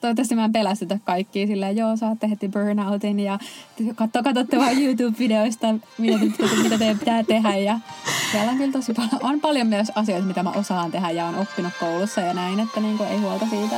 toivottavasti mä en pelästytä kaikkia silleen, joo, saatte heti burnoutin ja katso, katsotte vaan YouTube-videoista, mitä, mitä teidän pitää tehdä. Ja siellä on kyllä tosi paljon, on paljon myös asioita, mitä mä osaan tehdä ja on oppinut koulussa ja näin, että niin kuin ei huolta siitä.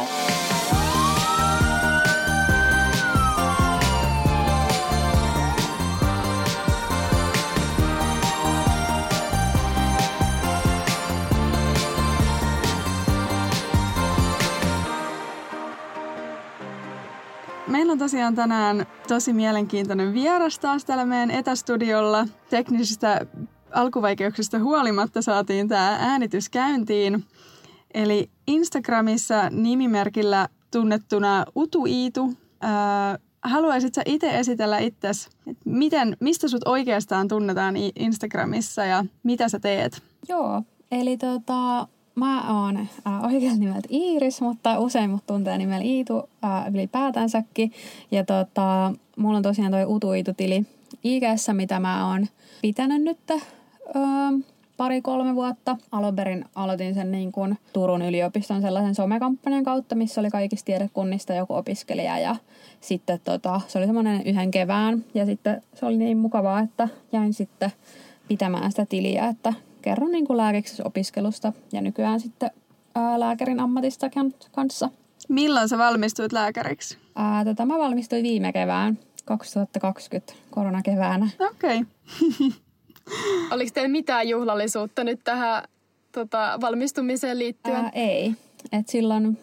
Meillä on tosiaan tänään tosi mielenkiintoinen vieras taas täällä meidän etästudiolla. Teknisistä alkuvaikeuksista huolimatta saatiin tämä äänitys käyntiin. Eli Instagramissa nimimerkillä tunnettuna Utu Iitu. Ää, haluaisit sä itse esitellä itsesi, miten, mistä sut oikeastaan tunnetaan Instagramissa ja mitä sä teet? Joo, eli tota, mä oon äh, oikealta nimeltä Iiris, mutta usein mut tuntee nimellä Iitu äh, ylipäätänsäkin. Ja tota, mulla on tosiaan toi Utu Iitu-tili IGssä, mitä mä oon pitänyt nyt äh, pari-kolme vuotta. Alunperin aloitin sen niin kuin Turun yliopiston sellaisen somekampanjan kautta, missä oli kaikista tiedekunnista joku opiskelija ja sitten tota, se oli semmoinen yhden kevään ja sitten se oli niin mukavaa, että jäin sitten pitämään sitä tiliä, että kerron niin kuin opiskelusta ja nykyään sitten ää, lääkärin ammatista kanssa. Milloin sä valmistuit lääkäriksi? Ää, tota, mä valmistuin viime kevään, 2020, koronakeväänä. Okei. Okay. Oliko teillä mitään juhlallisuutta nyt tähän tota, valmistumiseen liittyen? Ää, ei. Et silloin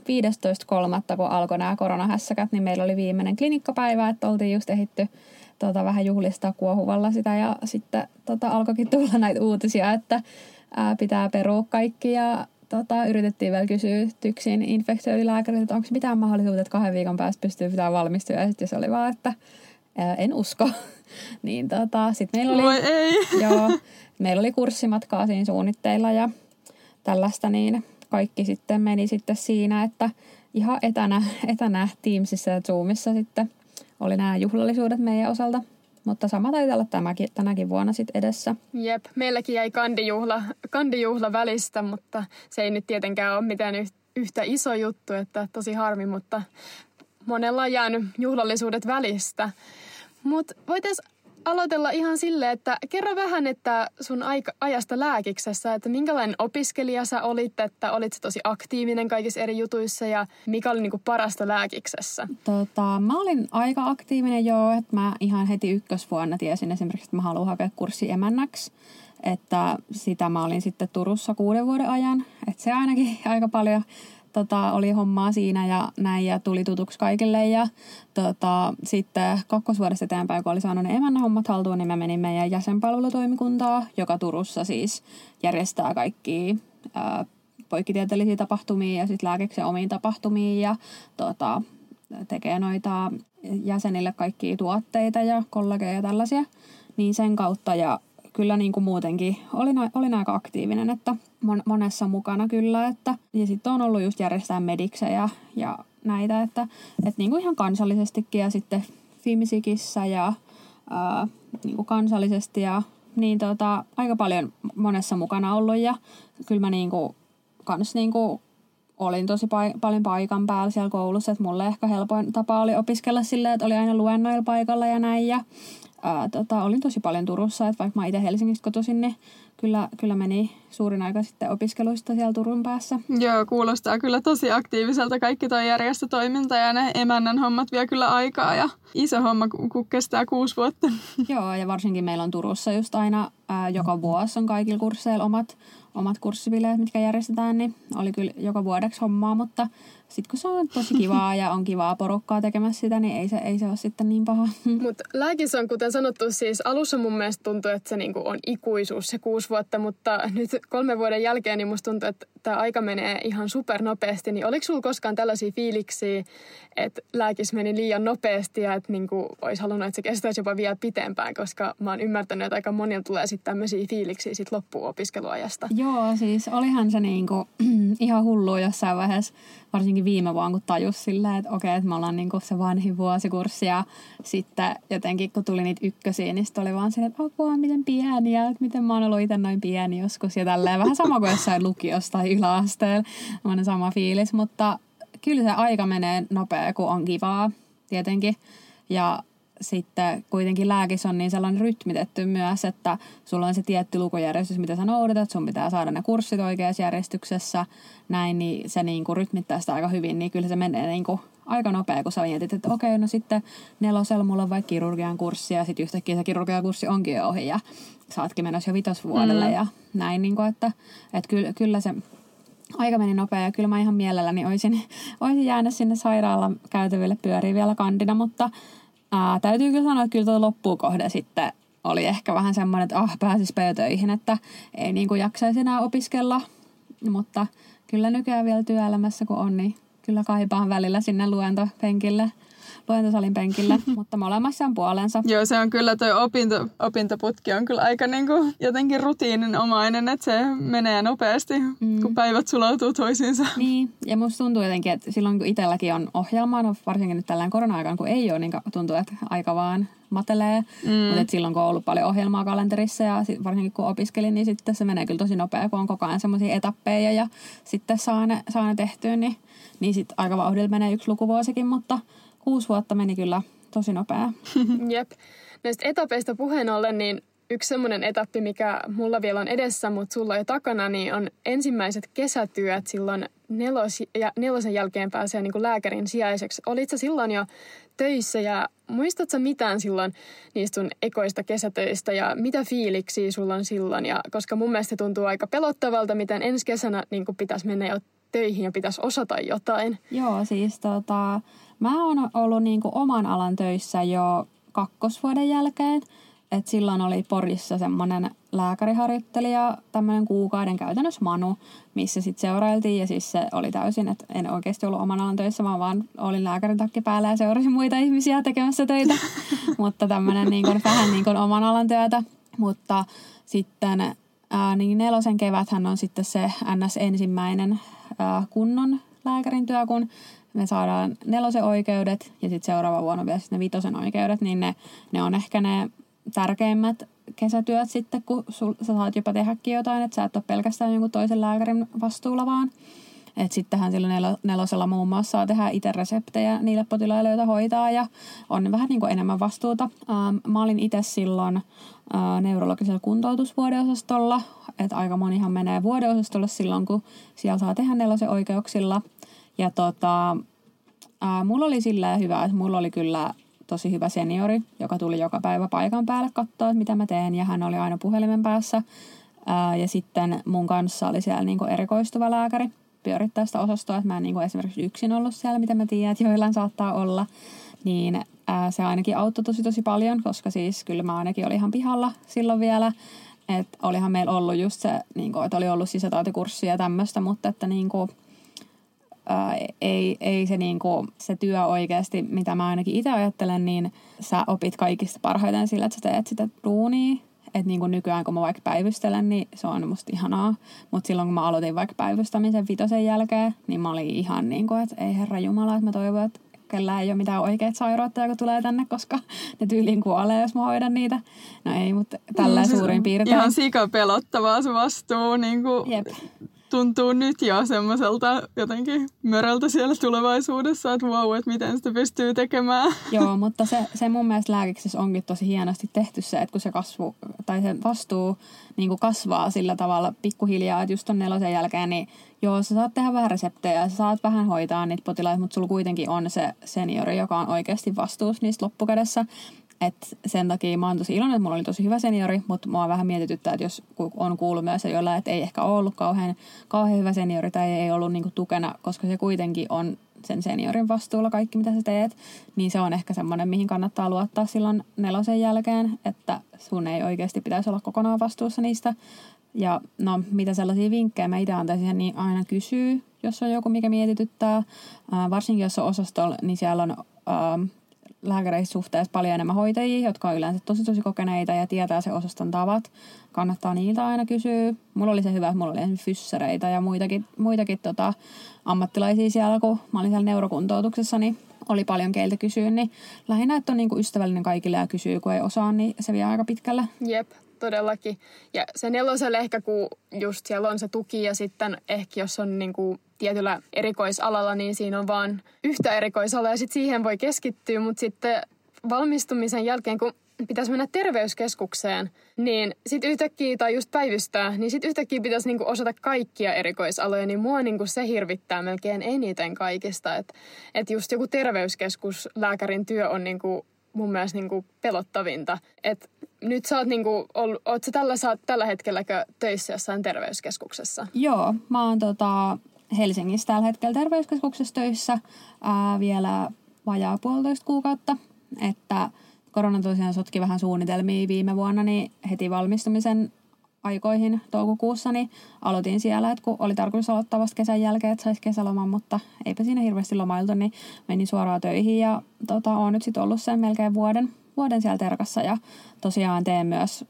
15.3. kun alkoi nämä koronahässäkät, niin meillä oli viimeinen klinikkapäivä, että oltiin just ehitty tota, vähän juhlistaa kuohuvalla sitä ja sitten tota, alkoikin tulla näitä uutisia, että ää, pitää perua kaikki ja tota, yritettiin vielä kysyä tyksin infektioililääkäriltä, että onko mitään mahdollisuutta, että kahden viikon päästä pystyy pitää valmistua ja sitten se oli vaan, että ää, en usko. niin tota, sitten meillä oli, Voi ei. joo, meillä oli kurssimatkaa siinä suunnitteilla ja tällaista, niin kaikki sitten meni sitten siinä, että ihan etänä, etänä Teamsissa ja Zoomissa sitten oli nämä juhlallisuudet meidän osalta. Mutta sama taitaa olla tämäkin, tänäkin vuonna sitten edessä. Jep, meilläkin jäi kandijuhla, kandijuhla välistä, mutta se ei nyt tietenkään ole mitään yhtä iso juttu, että tosi harmi, mutta monella on jäänyt juhlallisuudet välistä. Mutta voitaisiin aloitella ihan silleen, että kerro vähän, että sun aika, ajasta lääkiksessä, että minkälainen opiskelija sä olit, että olit sä tosi aktiivinen kaikissa eri jutuissa ja mikä oli niinku parasta lääkiksessä? Tota, mä olin aika aktiivinen joo, että mä ihan heti ykkösvuonna tiesin esimerkiksi, että mä haluan hakea kurssi emännäksi. Että sitä mä olin sitten Turussa kuuden vuoden ajan. Että se ainakin aika paljon tota, oli hommaa siinä ja näin ja tuli tutuksi kaikille. Ja tota, sitten kakkosvuodesta eteenpäin, kun oli saanut ne emännä hommat haltuun, niin mä menin meidän jäsenpalvelutoimikuntaa, joka Turussa siis järjestää kaikki ää, poikkitieteellisiä tapahtumia ja sitten lääkeksen omiin tapahtumiin ja tota, tekee noita jäsenille kaikkia tuotteita ja kollageja ja tällaisia. Niin sen kautta ja kyllä niin kuin muutenkin olin, olin aika aktiivinen, että mon, monessa mukana kyllä. Että, ja sitten on ollut just järjestää mediksejä ja näitä, että, että niin kuin ihan kansallisestikin ja sitten Fimsikissä ja ää, niin kuin kansallisesti ja niin tota, aika paljon monessa mukana ollut ja kyllä mä niin kuin, kans niin kuin olin tosi pa- paljon paikan päällä siellä koulussa, että mulle ehkä helpoin tapa oli opiskella silleen, että oli aina luennoilla paikalla ja näin ja ää, tota, olin tosi paljon Turussa, että vaikka mä itse Helsingistä kotoisin, niin kyllä, kyllä meni suurin aika sitten opiskeluista siellä Turun päässä. Joo, kuulostaa kyllä tosi aktiiviselta kaikki tuo järjestötoiminta ja ne emännän hommat vie kyllä aikaa ja iso homma, kun kestää kuusi vuotta. Joo, ja varsinkin meillä on Turussa just aina ää, joka vuosi on kaikilla kursseilla omat, omat kurssibileet, mitkä järjestetään, niin oli kyllä joka vuodeksi hommaa, mutta sitten kun se on tosi kivaa ja on kivaa porukkaa tekemässä sitä, niin ei se, ei se ole sitten niin paha. Mutta lääkis on, kuten sanottu, siis alussa mun mielestä tuntuu, että se niinku on ikuisuus, se kuusi vuotta, mutta nyt kolme vuoden jälkeen niin musta tuntuu, että tämä aika menee ihan supernopeasti. Niin oliko sulla koskaan tällaisia fiiliksiä, että lääkis meni liian nopeasti ja että niinku olisi halunnut, että se kestäisi jopa vielä pitempään, koska mä oon ymmärtänyt, että aika monilla tulee sitten tämmöisiä fiiliksiä sit loppuopiskeluajasta. Joo, siis olihan se niinku, ihan hullu jossain vaiheessa varsinkin viime vuonna, kun tajus silleen, että okei, että me ollaan niinku se vanhin vuosikurssi ja sitten jotenkin kun tuli niitä ykkösiä, niin sitten oli vaan se, että apua, miten pieniä, että miten mä oon ollut itse noin pieni joskus ja tälleen. Vähän sama kuin jossain lukiossa tai yläasteella, sama fiilis, mutta kyllä se aika menee nopea, kun on kivaa tietenkin. Ja sitten kuitenkin lääkis on niin sellainen rytmitetty myös, että sulla on se tietty lukujärjestys, mitä sä noudatat, sun pitää saada ne kurssit oikeassa järjestyksessä, näin, niin se niin kuin rytmittää sitä aika hyvin, niin kyllä se menee niin kuin aika nopea, kun sä mietit, että okei, no sitten nelosella mulla on vaikka kirurgian kurssi ja sitten yhtäkkiä se kirurgian kurssi onkin jo ohi ja saatkin menossa jo vitosvuodelle mm. ja näin, niin kuin, että, että kyllä, kyllä se aika meni nopea ja kyllä mä ihan mielelläni olisin, olisin jäänyt sinne sairaalan käytäville pyöriin vielä kandina, mutta ää, täytyy kyllä sanoa, että kyllä tuo loppuun kohde sitten oli ehkä vähän semmoinen, että ah, pääsis töihin, että ei niin kuin jaksaisi enää opiskella, mutta kyllä nykyään vielä työelämässä kun on, niin kyllä kaipaan välillä sinne luentopenkille luentosalin penkille, mutta molemmassa on puolensa. Joo, se on kyllä tuo opinto, opintoputki on kyllä aika niin kuin jotenkin rutiininomainen, että se menee nopeasti, mm. kun päivät sulautuu toisiinsa. Niin, ja musta tuntuu jotenkin, että silloin kun itselläkin on ohjelma, no varsinkin nyt tällään korona-aikaan, kun ei ole, niin tuntuu, että aika vaan matelee. Mm. Mutta silloin kun on ollut paljon ohjelmaa kalenterissa ja sit, varsinkin kun opiskelin, niin sitten se menee kyllä tosi nopea, kun on koko ajan semmoisia etappeja ja sitten saa ne, saa ne tehtyä, niin, niin sitten aika vauhdilla menee yksi lukuvuosikin, mutta kuusi vuotta meni kyllä tosi nopea. Jep. Näistä etapeista puheen ollen, niin yksi semmoinen etappi, mikä mulla vielä on edessä, mutta sulla jo takana, niin on ensimmäiset kesätyöt silloin nelos, ja nelosen jälkeen pääsee niin kuin lääkärin sijaiseksi. Olitko silloin jo töissä ja muistatko mitään silloin niistä sun ekoista kesätöistä ja mitä fiiliksiä sulla on silloin? Ja, koska mun mielestä tuntuu aika pelottavalta, miten ensi kesänä niin pitäisi mennä jo töihin ja pitäisi osata jotain. Joo, siis tota, Mä oon ollut niin kuin oman alan töissä jo kakkosvuoden jälkeen. Et silloin oli Porissa semmoinen lääkäriharjoittelija, tämmöinen kuukauden käytännössä Manu, missä sitten seurailtiin. Ja siis se oli täysin, että en oikeasti ollut oman alan töissä, vaan vaan olin lääkärin takki päällä ja seurasin muita ihmisiä tekemässä töitä. Mutta tämmöinen niin vähän niin kuin oman alan työtä. Mutta sitten ää, niin nelosen keväthän on sitten se NS ensimmäinen kunnon lääkärin työ, kun me saadaan nelosen oikeudet ja sitten seuraava vuonna vielä ne vitosen oikeudet, niin ne, ne on ehkä ne tärkeimmät kesätyöt sitten, kun sul, sä saat jopa tehdäkin jotain, että sä et ole pelkästään jonkun toisen lääkärin vastuulla vaan. Että sittenhän sillä nel- nelosella muun muassa saa tehdä itse reseptejä niille potilaille, joita hoitaa ja on vähän niin kuin enemmän vastuuta. Ähm, mä olin itse silloin äh, neurologisella kuntoutusvuodeosastolla, että aika monihan menee vuodeosastolle silloin, kun siellä saa tehdä nelosen oikeuksilla. Ja tota, ää, mulla oli sillä hyvä, että mulla oli kyllä tosi hyvä seniori, joka tuli joka päivä paikan päälle katsoa, mitä mä teen. Ja hän oli aina puhelimen päässä. Ää, ja sitten mun kanssa oli siellä niinku erikoistuva lääkäri pyörittää sitä osastoa, että mä en niinku esimerkiksi yksin ollut siellä, mitä mä tiedän, että joillain saattaa olla. Niin ää, se ainakin auttoi tosi tosi paljon, koska siis kyllä mä ainakin olin ihan pihalla silloin vielä. Että olihan meillä ollut just se, niinku, että oli ollut sisätautikurssi ja tämmöistä, mutta että niinku, ää, ei, ei se, niinku, se työ oikeasti, mitä mä ainakin itse ajattelen, niin sä opit kaikista parhaiten sillä, että sä teet sitä duunia. Että niinku nykyään, kun mä vaikka päivystelen, niin se on musta ihanaa. Mutta silloin, kun mä aloitin vaikka päivystämisen vitosen jälkeen, niin mä olin ihan niin kuin, että ei herra Jumala, että mä toivon, että kellä ei ole mitään oikeat sairautta, kun tulee tänne, koska ne tyyliin kuolee, jos mä hoidan niitä. No ei, mutta tällä no, siis suurin piirtein. Ihan sika pelottavaa se vastuu. Niin kuin, Jep tuntuu nyt jo semmoiselta jotenkin möröltä siellä tulevaisuudessa, että wow, että miten sitä pystyy tekemään. Joo, mutta se, se mun mielestä lääkiksessä onkin tosi hienosti tehty se, että kun se kasvu tai se vastuu niin kuin kasvaa sillä tavalla pikkuhiljaa, että just ton nelosen jälkeen, niin joo, sä saat tehdä vähän reseptejä, sä saat vähän hoitaa niitä potilaita, mutta sulla kuitenkin on se seniori, joka on oikeasti vastuus niistä loppukädessä. Et sen takia mä oon tosi iloinen, että mulla oli tosi hyvä seniori, mutta mua vähän mietityttää, että jos on kuullut myös joilla, että ei ehkä ollut kauhean, kauhean hyvä seniori tai ei ollut niinku tukena, koska se kuitenkin on sen seniorin vastuulla kaikki, mitä sä teet, niin se on ehkä semmoinen, mihin kannattaa luottaa silloin nelosen jälkeen, että sun ei oikeasti pitäisi olla kokonaan vastuussa niistä. Ja no, mitä sellaisia vinkkejä mä itse antaisin, niin aina kysyy, jos on joku, mikä mietityttää. Ää, varsinkin jos on osastolla, niin siellä on ää, lääkäreissä suhteessa paljon enemmän hoitajia, jotka on yleensä tosi tosi kokeneita ja tietää se osaston tavat. Kannattaa niiltä aina kysyä. Mulla oli se hyvä, että mulla oli fyssereitä ja muitakin, muitakin tota, ammattilaisia siellä, kun mä olin siellä neurokuntoutuksessa, niin oli paljon keiltä kysyä, niin lähinnä, että on niinku ystävällinen kaikille ja kysyy, kun ei osaa, niin se vie aika pitkälle. Jep. Todellakin. Ja se neloselle ehkä, kun just siellä on se tuki ja sitten ehkä jos on niin kuin tietyllä erikoisalalla, niin siinä on vaan yhtä erikoisalaa ja sitten siihen voi keskittyä, mutta sitten valmistumisen jälkeen, kun pitäisi mennä terveyskeskukseen, niin sitten yhtäkkiä, tai just päivystää, niin sitten yhtäkkiä pitäisi niinku osata kaikkia erikoisaloja, niin mua niinku se hirvittää melkein eniten kaikista. Että et just joku terveyskeskuslääkärin työ on niinku mun mielestä niinku pelottavinta. Että nyt sä oot, niinku, ollut, oot sä tällä, sä oot tällä hetkelläkö töissä jossain terveyskeskuksessa? Joo, mä oon tota Helsingissä tällä hetkellä terveyskeskuksessa töissä ää, vielä vajaa puolitoista kuukautta. Että korona tosiaan sotki vähän suunnitelmia viime vuonna, niin heti valmistumisen aikoihin toukokuussa, niin aloitin siellä, että kun oli tarkoitus aloittaa vasta kesän jälkeen, että saisi kesäloman, mutta eipä siinä hirveästi lomailtu, niin menin suoraan töihin ja tota, olen nyt sitten ollut sen melkein vuoden, vuoden siellä terkassa ja tosiaan teen myös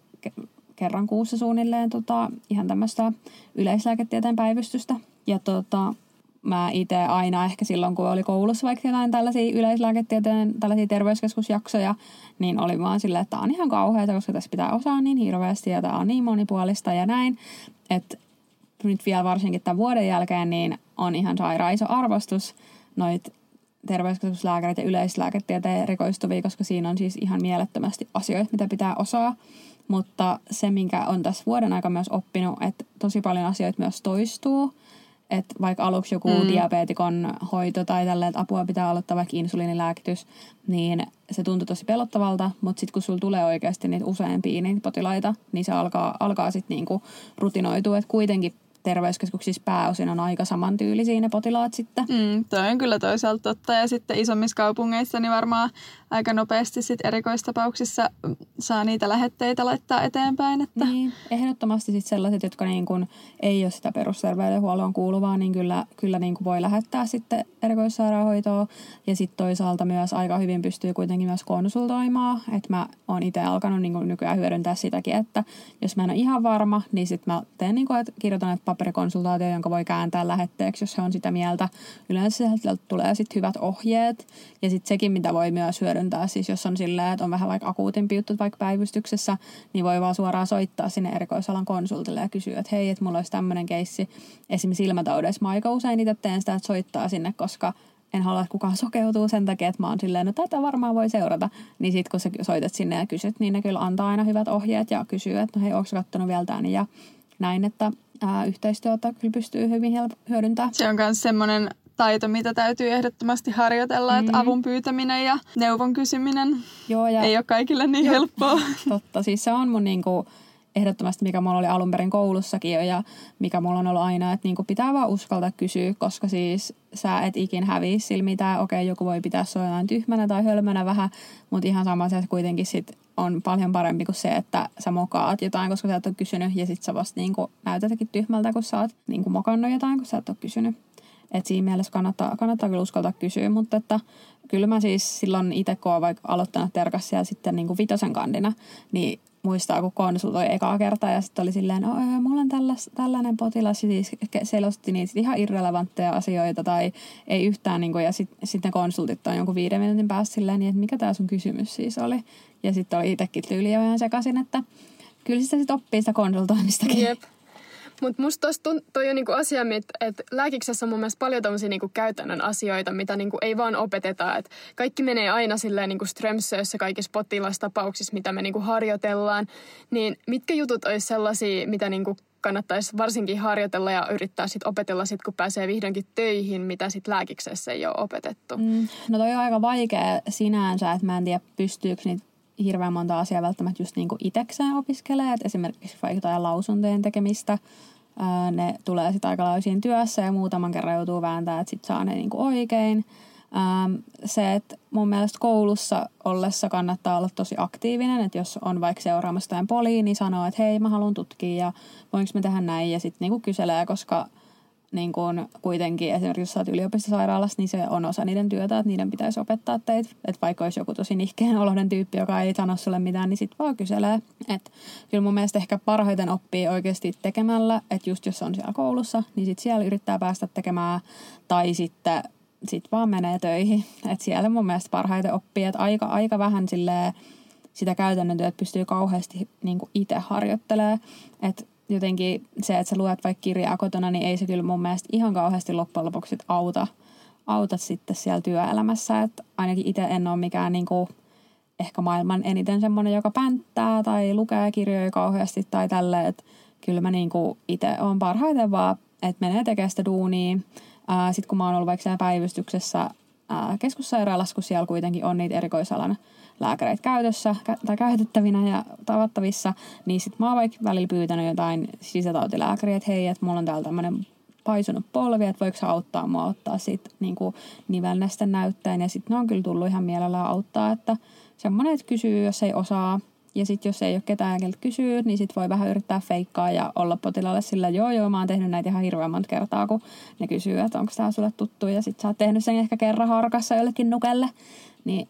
kerran kuussa suunnilleen tota, ihan tämmöistä yleislääketieteen päivystystä. Ja tota, mä itse aina ehkä silloin, kun oli koulussa vaikka jotain tällaisia yleislääketieteen, tällaisia terveyskeskusjaksoja, niin oli vaan silleen, että tämä on ihan kauheata, koska tässä pitää osaa niin hirveästi ja tämä on niin monipuolista ja näin. Että nyt vielä varsinkin tämän vuoden jälkeen, niin on ihan sairaan iso arvostus noit terveyskeskuslääkärit ja yleislääketieteen erikoistuvia, koska siinä on siis ihan mielettömästi asioita, mitä pitää osaa. Mutta se, minkä on tässä vuoden aikana myös oppinut, että tosi paljon asioita myös toistuu – että vaikka aluksi joku mm. diabeetikon hoito tai tällä, että apua pitää aloittaa vaikka insuliinilääkitys, niin se tuntuu tosi pelottavalta, mutta sitten kun sulla tulee oikeasti niitä useampia niitä potilaita, niin se alkaa, alkaa sitten niinku rutinoitua, että kuitenkin terveyskeskuksissa pääosin on aika samantyylisiä ne potilaat sitten. Mm, toi on kyllä toisaalta totta. Ja sitten isommissa kaupungeissa niin varmaan aika nopeasti sit erikoistapauksissa saa niitä lähetteitä laittaa eteenpäin. Että... Niin, ehdottomasti sitten sellaiset, jotka niin kun ei ole sitä perusterveydenhuollon kuuluvaa, niin kyllä, kyllä niin voi lähettää sitten erikoissairaanhoitoon. Ja sitten toisaalta myös aika hyvin pystyy kuitenkin myös konsultoimaan. Että mä oon itse alkanut niin nykyään hyödyntää sitäkin, että jos mä en ole ihan varma, niin sitten mä teen niin kuin, että kirjoitan, että paperikonsultaatio, jonka voi kääntää lähetteeksi, jos se on sitä mieltä. Yleensä sieltä tulee sitten hyvät ohjeet. Ja sitten sekin, mitä voi myös hyödyntää, siis jos on silleen, että on vähän vaikka akuutimpi juttu vaikka päivystyksessä, niin voi vaan suoraan soittaa sinne erikoisalan konsultille ja kysyä, että hei, että mulla olisi tämmöinen keissi. Esimerkiksi silmätaudeissa mä aika usein itse teen sitä, että soittaa sinne, koska en halua, että kukaan sokeutuu sen takia, että mä oon silleen, no tätä varmaan voi seurata. Niin sit kun sä soitat sinne ja kysyt, niin ne kyllä antaa aina hyvät ohjeet ja kysyy, että no hei, onko kattonut vielä tämän ja näin, että ää, yhteistyötä kyllä pystyy hyvin hyödyntämään. Se on myös semmoinen taito, mitä täytyy ehdottomasti harjoitella, mm. että avun pyytäminen ja neuvon kysyminen Joo, ja ei ole kaikille niin jo, helppoa. Totta, siis se on mun niinku, ehdottomasti, mikä mulla oli alun perin koulussakin jo ja mikä mulla on ollut aina, että niinku pitää vaan uskaltaa kysyä, koska siis sä et ikin häviä sillä mitään. Okei, joku voi pitää sua tyhmänä tai hölmönä vähän, mutta ihan sama se kuitenkin sit on paljon parempi kuin se, että sä mokaat jotain, koska sä et ole kysynyt ja sit sä vasta niinku näytätäkin tyhmältä, kun sä oot niinku mokannut jotain, kun sä et ole kysynyt. Et siinä mielessä kannattaa, kannattaa kyllä uskaltaa kysyä, mutta että kyllä mä siis silloin itse kun olen vaikka aloittanut terkassa ja sitten niin kuin vitosen kandina, niin muistaa, kun konsultoi ekaa kertaa ja sitten oli silleen, no mulla on tällas, tällainen potilas ja siis selosti niitä ihan irrelevantteja asioita tai ei yhtään, niin kuin, ja sitten sit ne konsultit on jonkun viiden minuutin päästä silleen, niin että mikä tämä sun kysymys siis oli. Ja sitten oli itsekin tyyli ihan sekaisin, että kyllä sitä sitten oppii sitä konsultoimistakin. Jep. Mutta musta tunt, toi on niinku asia, että et lääkiksessä on mun mielestä paljon tommosia niinku käytännön asioita, mitä niinku ei vaan opeteta. Et kaikki menee aina silleen niinku strömsöissä kaikissa potilastapauksissa, mitä me niinku harjoitellaan. Niin mitkä jutut olisi sellaisia, mitä niinku kannattaisi varsinkin harjoitella ja yrittää sit opetella sit, kun pääsee vihdoinkin töihin, mitä sit lääkiksessä ei ole opetettu? Mm, no toi on aika vaikea sinänsä, että mä en tiedä pystyykö niitä hirveän monta asiaa välttämättä just niinku itekseen opiskelee. Et esimerkiksi vaikka jotain lausuntojen tekemistä, ää, ne tulee sitten aika lailla työssä ja muutaman kerran joutuu vääntämään, että sitten saa ne niinku oikein. Se, että mun mielestä koulussa ollessa kannattaa olla tosi aktiivinen, että jos on vaikka seuraamassa jotain poliin, niin sanoo, että hei mä haluan tutkia ja voinko mä tehdä näin ja sitten niinku kyselee, koska niin kun kuitenkin esimerkiksi jos oot yliopistosairaalassa, niin se on osa niiden työtä, että niiden pitäisi opettaa teitä. Että vaikka olisi joku tosi nihkeen oloinen tyyppi, joka ei sano sulle mitään, niin sit vaan kyselee. Että kyllä mun mielestä ehkä parhaiten oppii oikeasti tekemällä, että just jos on siellä koulussa, niin sit siellä yrittää päästä tekemään tai sitten sit vaan menee töihin. Että siellä mun mielestä parhaiten oppii, että aika, aika vähän silleen sitä käytännön työtä pystyy kauheasti niin itse harjoittelemaan. Että jotenkin se, että sä luet vaikka kirjaa kotona, niin ei se kyllä mun mielestä ihan kauheasti loppujen lopuksi auta, auta sitten siellä työelämässä. Että ainakin itse en ole mikään niin kuin, ehkä maailman eniten semmoinen, joka pänttää tai lukee kirjoja kauheasti tai tälleen. Että kyllä mä niin itse on parhaiten vaan, että menee tekemään sitä duunia. Sitten kun mä oon ollut vaikka siellä päivystyksessä keskussairaalassa, kun siellä kuitenkin on niitä erikoisalan lääkäreitä käytössä tai käytettävinä ja tavattavissa, niin sitten mä oon vaikka välillä pyytänyt jotain sisätautilääkäriä, että hei, että mulla on täällä tämmöinen paisunut polvi, että voiko auttaa mua ottaa siitä niin nivelnesten näytteen. Ja sitten ne on kyllä tullut ihan mielellään auttaa, että semmoinen, että kysyy, jos ei osaa. Ja sitten jos ei ole ketään, keltä kysyy, niin sitten voi vähän yrittää feikkaa ja olla potilaalle sillä, joo joo, mä oon tehnyt näitä ihan hirveän monta kertaa, kun ne kysyy, että onko tämä sulle tuttu. Ja sitten sä oot tehnyt sen ehkä kerran harkassa jollekin nukelle. Niin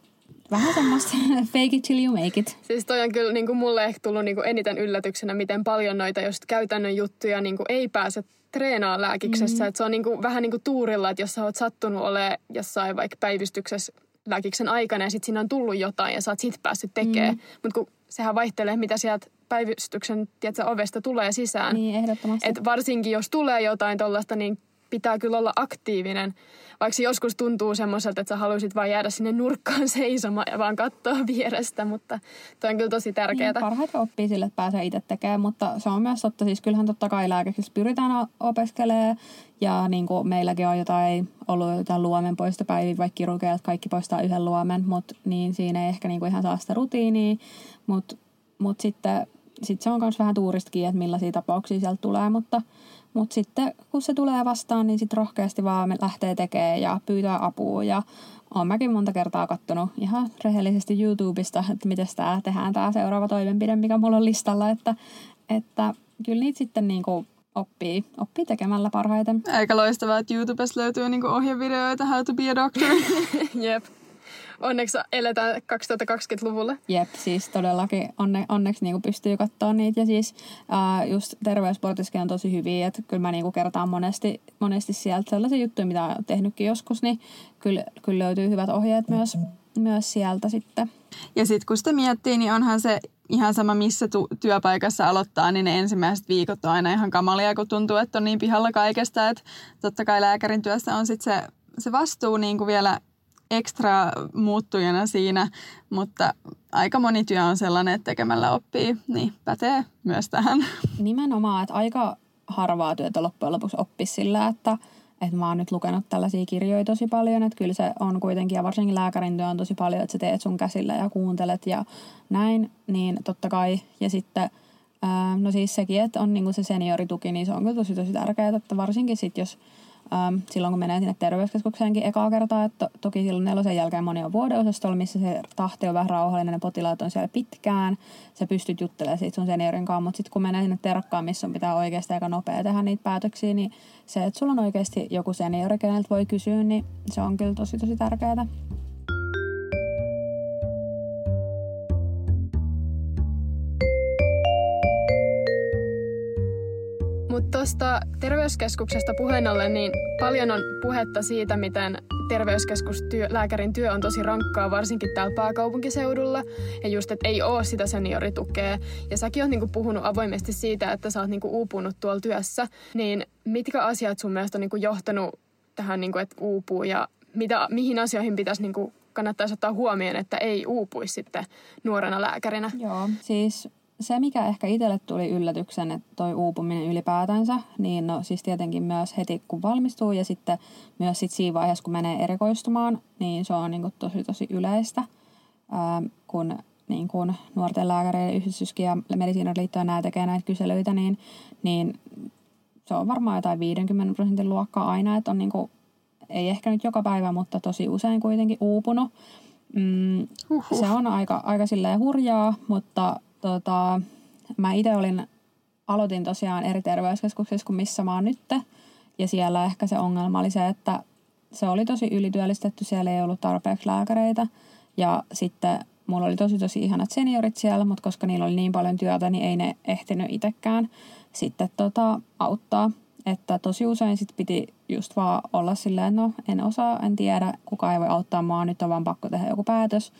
vähän semmoista fake it till you make it. Siis toi on kyllä niin kuin mulle ehkä tullut niin kuin eniten yllätyksenä, miten paljon noita just käytännön juttuja niin kuin ei pääse treenaa lääkiksessä. Mm. Et se on niin kuin, vähän niin kuin tuurilla, että jos sä oot sattunut olemaan jossain vaikka päivystyksessä lääkiksen aikana ja sitten siinä on tullut jotain ja sä oot sit päässyt tekemään. Mm. Mutta kun sehän vaihtelee, mitä sieltä päivystyksen tiedätkö, ovesta tulee sisään. Niin, ehdottomasti. Et varsinkin jos tulee jotain tuollaista, niin pitää kyllä olla aktiivinen. Vaikka joskus tuntuu semmoiselta, että sä haluaisit vaan jäädä sinne nurkkaan seisomaan ja vaan katsoa vierestä, mutta toi on kyllä tosi tärkeää. Niin, parhaiten oppii sille, että pääsee itse tekemään, mutta se on myös totta, siis kyllähän totta kai lääkeksessä pyritään opiskelemaan ja niin kuin meilläkin on jotain, ollut jotain luomen poistopäiviä, vaikka kirurgeilta kaikki poistaa yhden luomen, mutta niin siinä ei ehkä niin kuin ihan saa sitä rutiinia, mutta mut sitten sit se on myös vähän tuuristakin, että millaisia tapauksia sieltä tulee, mutta mutta sitten kun se tulee vastaan, niin sitten rohkeasti vaan lähtee tekemään ja pyytää apua. Ja olen mäkin monta kertaa katsonut ihan rehellisesti YouTubesta, että miten tämä tehdään tämä seuraava toimenpide, mikä mulla on listalla. Että, että kyllä niitä sitten niin kuin oppii, oppii tekemällä parhaiten. Aika loistavaa, että YouTubesta löytyy niin ohjevideoita How to be a doctor. Jep onneksi eletään 2020-luvulla. Jep, siis todellakin onne, onneksi niinku pystyy katsoa niitä. Ja siis uh, just terveyssportiskin on tosi hyviä, että kyllä mä niinku kertaan monesti, monesti sieltä sellaisia juttuja, mitä olen tehnytkin joskus, niin kyllä, kyllä löytyy hyvät ohjeet myös, myös sieltä sitten. Ja sitten kun sitä miettii, niin onhan se ihan sama missä tu- työpaikassa aloittaa, niin ne ensimmäiset viikot on aina ihan kamalia, kun tuntuu, että on niin pihalla kaikesta, että totta kai lääkärin työssä on sitten se, se vastuu niin kuin vielä ekstra muuttujana siinä, mutta aika moni työ on sellainen, että tekemällä oppii, niin pätee myös tähän. Nimenomaan, että aika harvaa työtä loppujen lopuksi oppisi sillä, että, että mä oon nyt lukenut tällaisia kirjoja tosi paljon, että kyllä se on kuitenkin, ja varsinkin lääkärin työ on tosi paljon, että sä teet sun käsillä ja kuuntelet ja näin, niin totta kai, ja sitten no siis sekin, että on niinku se seniorituki, niin se on kyllä tosi tosi tärkeää, että varsinkin sitten jos ähm, silloin kun menee sinne terveyskeskukseenkin ekaa kertaa. Että to, toki silloin nelosen jälkeen moni on vuodeosastolla, missä se tahti on vähän rauhallinen, ne potilaat on siellä pitkään. Sä pystyt juttelemaan siitä sun seniorin kanssa, mutta sitten kun menee sinne terkkaan, missä on pitää oikeasti aika nopea tehdä niitä päätöksiä, niin se, että sulla on oikeasti joku seniori, keneltä voi kysyä, niin se on kyllä tosi tosi tärkeää. Mutta tuosta terveyskeskuksesta puheen ollen, niin paljon on puhetta siitä, miten terveyskeskuslääkärin työ on tosi rankkaa, varsinkin täällä pääkaupunkiseudulla. Ja just, että ei ole sitä senioritukea. Ja säkin oot niinku puhunut avoimesti siitä, että sä oot niinku uupunut tuolla työssä. Niin mitkä asiat sun mielestä on niinku johtanut tähän, niinku, että uupuu ja mitä, mihin asioihin pitäisi niinku kannattaisi ottaa huomioon, että ei uupuisi sitten nuorena lääkärinä? Joo, siis se, mikä ehkä itselle tuli yllätyksen, että toi uupuminen ylipäätänsä, niin no siis tietenkin myös heti kun valmistuu ja sitten myös sit siinä vaiheessa, kun menee erikoistumaan, niin se on niin kuin tosi tosi yleistä, ähm, kun niin kuin nuorten lääkäreiden yhdistyskin ja medisiiniliitto ja nämä tekee näitä kyselyitä, niin, niin se on varmaan jotain 50 prosentin luokkaa aina, että on niin kuin, ei ehkä nyt joka päivä, mutta tosi usein kuitenkin uupunut. Mm, se on aika, aika silleen hurjaa, mutta tota, mä itse olin, aloitin tosiaan eri terveyskeskuksissa kuin missä mä oon nyt. Ja siellä ehkä se ongelma oli se, että se oli tosi ylityöllistetty, siellä ei ollut tarpeeksi lääkäreitä. Ja sitten mulla oli tosi tosi ihanat seniorit siellä, mutta koska niillä oli niin paljon työtä, niin ei ne ehtinyt itsekään sitten tota, auttaa. Että tosi usein sit piti just vaan olla silleen, no en osaa, en tiedä, kuka ei voi auttaa mua, nyt on vaan pakko tehdä joku päätös.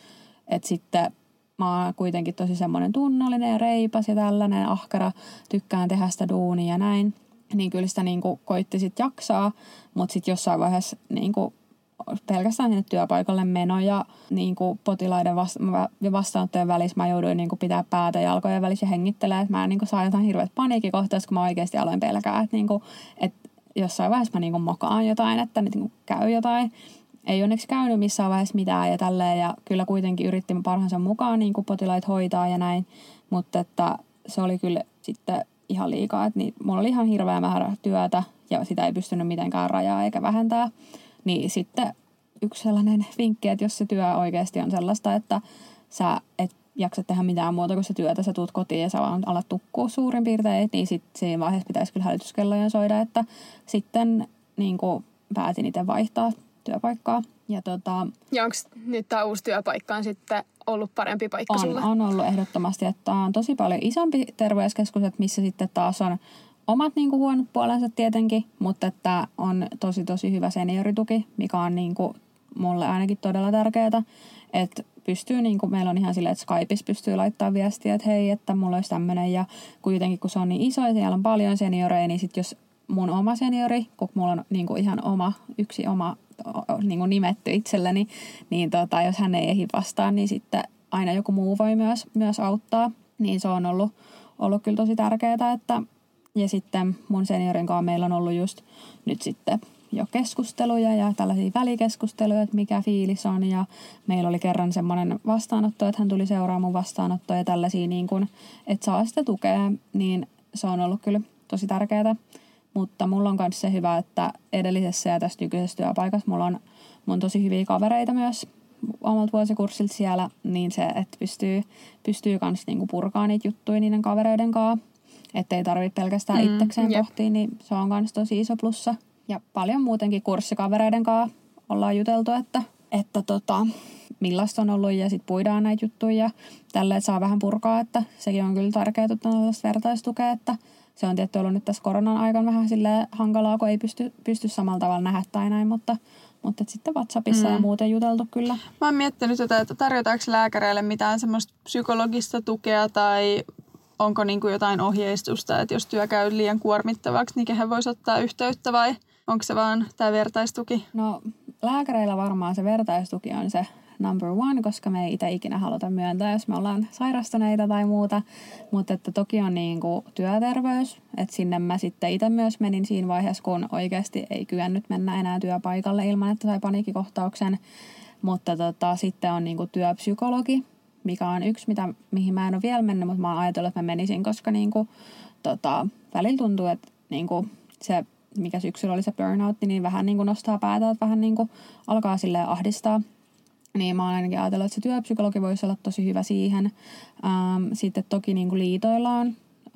Että sitten mä oon kuitenkin tosi semmoinen tunnollinen ja reipas ja tällainen ahkera, tykkään tehdä sitä duunia ja näin. Niin kyllä sitä niin kuin koitti sitten jaksaa, mutta sitten jossain vaiheessa niin kuin pelkästään sinne työpaikalle meno ja niin kuin potilaiden vasta- ja vastaanottojen välissä mä jouduin niin kuin pitää päätä jalkojen välissä ja hengittelemään. Että mä niin kuin sain jotain hirveät paniikkikohtaista, kun mä oikeasti aloin pelkää, että, niin kuin, että jossain vaiheessa mä niin kuin mokaan jotain, että niin kuin käy jotain. Ei onneksi käynyt missään vaiheessa mitään ja tälleen ja kyllä kuitenkin yritti parhaansa mukaan niin kuin potilaita hoitaa ja näin, mutta että se oli kyllä sitten ihan liikaa, että niin, mulla oli ihan hirveä määrä työtä ja sitä ei pystynyt mitenkään rajaa eikä vähentää. Niin sitten yksi sellainen vinkki, että jos se työ oikeasti on sellaista, että sä et jaksa tehdä mitään muuta kuin se työtä, sä tuut kotiin ja sä vaan alat tukkua suurin piirtein, niin sitten siinä vaiheessa pitäisi kyllä hälytyskellojen soida, että sitten niin kuin päätin itse vaihtaa työpaikkaa. Ja, tota, ja onko nyt tämä uusi työpaikka on sitten ollut parempi paikka on, sulle? On ollut ehdottomasti, että on tosi paljon isompi terveyskeskus, että missä sitten taas on omat niin kuin huonot puolensa tietenkin, mutta että on tosi tosi hyvä seniorituki, mikä on niin kuin mulle ainakin todella tärkeää, että pystyy, niin kuin meillä on ihan silleen, että Skypeissa pystyy laittamaan viestiä, että hei, että mulla olisi tämmöinen ja kuitenkin kun se on niin iso ja siellä on paljon senioreja, niin sitten jos mun oma seniori, kun mulla on niin kuin ihan oma, yksi oma niin kuin nimetty itselleni, niin tota, jos hän ei ehdi vastaan, niin sitten aina joku muu voi myös, myös auttaa. Niin se on ollut, ollut kyllä tosi tärkeää, että ja sitten mun seniorin kanssa meillä on ollut just nyt sitten jo keskusteluja ja tällaisia välikeskusteluja, että mikä fiilis on. Ja meillä oli kerran semmoinen vastaanotto, että hän tuli seuraamaan mun vastaanottoa ja tällaisia, niin kuin, että saa sitä tukea, niin se on ollut kyllä tosi tärkeää. Mutta mulla on myös se hyvä, että edellisessä ja tässä nykyisessä työpaikassa mulla on mun tosi hyviä kavereita myös omalta vuosikurssilta siellä, niin se, että pystyy, pystyy kans niinku purkaa niitä juttuja niiden kavereiden kanssa. Että ei tarvitse pelkästään mm, itsekseen jep. pohtia, niin se on myös tosi iso plussa. Ja paljon muutenkin kurssikavereiden kanssa ollaan juteltu, että, että tota, millaista on ollut ja sitten puidaan näitä juttuja ja tälle saa vähän purkaa, että sekin on kyllä tärkeää, että on vertaistukea, että se on tietty ollut nyt tässä koronan aikana vähän sille hankalaa, kun ei pysty, pysty samalla tavalla nähdä tai näin, mutta, mutta sitten WhatsAppissa mm. ja muuten juteltu kyllä. Mä oon miettinyt tätä, että tarjotaanko lääkäreille mitään semmoista psykologista tukea tai onko niin kuin jotain ohjeistusta, että jos työ käy liian kuormittavaksi, niin kehen voisi ottaa yhteyttä vai onko se vaan tämä vertaistuki? No lääkäreillä varmaan se vertaistuki on se number one, koska me ei itse ikinä haluta myöntää, jos me ollaan sairastuneita tai muuta. Mutta että toki on niin kuin työterveys, että sinne mä sitten itse myös menin siinä vaiheessa, kun oikeasti ei kyennyt mennä enää työpaikalle ilman, että sai paniikkikohtauksen. Mutta tota, sitten on niin kuin työpsykologi, mikä on yksi, mitä, mihin mä en ole vielä mennyt, mutta mä oon ajatellut, että mä menisin, koska niin kuin, tota, välillä tuntuu, että niin kuin se, mikä syksyllä oli se burnout, niin vähän niin kuin nostaa päätä, että vähän niin kuin alkaa sille ahdistaa. Niin mä oon ainakin ajatellut, että se työpsykologi voisi olla tosi hyvä siihen. Ähm, sitten toki niin kuin liitoilla on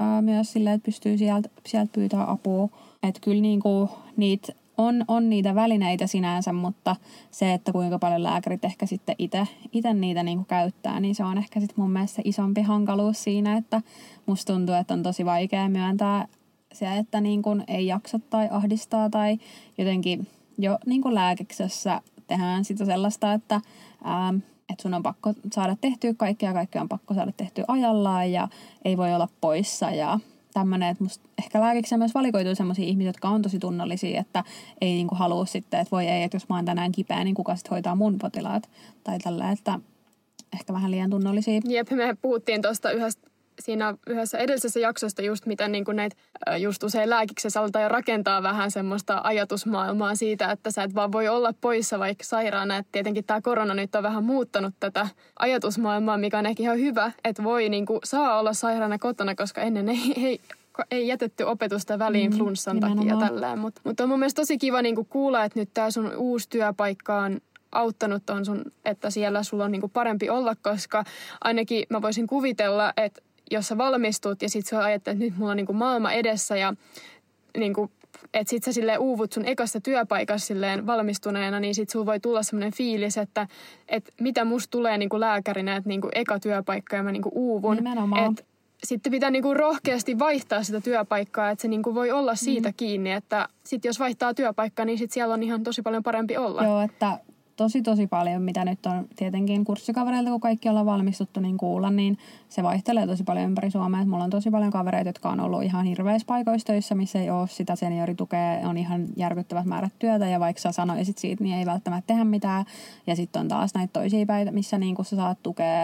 äh, myös silleen, että pystyy sieltä, sieltä pyytää apua. Että kyllä niin kuin niitä on, on niitä välineitä sinänsä, mutta se, että kuinka paljon lääkärit ehkä sitten itse niitä niin kuin käyttää, niin se on ehkä sitten mun mielestä isompi hankaluus siinä, että musta tuntuu, että on tosi vaikea myöntää se, että niin kuin ei jaksa tai ahdistaa tai jotenkin jo niin kuin lääkiksessä tehdään sitä sellaista, että, ää, että sun on pakko saada tehtyä kaikkea, kaikkea on pakko saada tehtyä ajallaan ja ei voi olla poissa ja tämmöinen, että musta ehkä lääkikseen myös valikoituu sellaisia ihmisiä, jotka on tosi tunnollisia, että ei niinku halua sitten, että voi ei, että jos mä oon tänään kipeä, niin kuka sitten hoitaa mun potilaat tai tällä, että ehkä vähän liian tunnollisia. Jep, me puhuttiin tuosta yhdestä siinä yhdessä edellisessä jaksosta just miten niin kuin näitä just usein lääkiksessä aletaan rakentaa vähän semmoista ajatusmaailmaa siitä, että sä et vaan voi olla poissa vaikka sairaana. Et tietenkin tämä korona nyt on vähän muuttanut tätä ajatusmaailmaa, mikä on ehkä ihan hyvä, että voi niin kuin, saa olla sairaana kotona, koska ennen ei, ei ei jätetty opetusta väliin mm, flunssan takia tälleen. Mutta mut on mun mielestä tosi kiva niinku kuulla, että nyt tämä sun uusi työpaikka on auttanut on sun, että siellä sulla on niinku parempi olla, koska ainakin mä voisin kuvitella, että jos sä valmistut ja sit sä ajattelet, että nyt mulla on niinku maailma edessä ja niinku, että sit sä silleen uuvut sun ekasta työpaikassa silleen valmistuneena, niin sit sulla voi tulla semmoinen fiilis, että, että mitä musta tulee niinku lääkärinä, että niinku eka työpaikka ja mä niinku uuvun. Nimenomaan. sitten pitää niinku rohkeasti vaihtaa sitä työpaikkaa, että se niinku voi olla siitä mm. kiinni, että sit jos vaihtaa työpaikkaa, niin sit siellä on ihan tosi paljon parempi olla. Joo, että tosi tosi paljon, mitä nyt on tietenkin kurssikavereilta, kun kaikki ollaan valmistuttu, niin kuulla, niin se vaihtelee tosi paljon ympäri Suomea. Et mulla on tosi paljon kavereita, jotka on ollut ihan hirveissä paikoissa töissä, missä ei ole sitä senioritukea, on ihan järkyttävät määrät työtä ja vaikka sä sanoisit siitä, niin ei välttämättä tehdä mitään. Ja sitten on taas näitä toisia päitä, missä niin sä saat tukea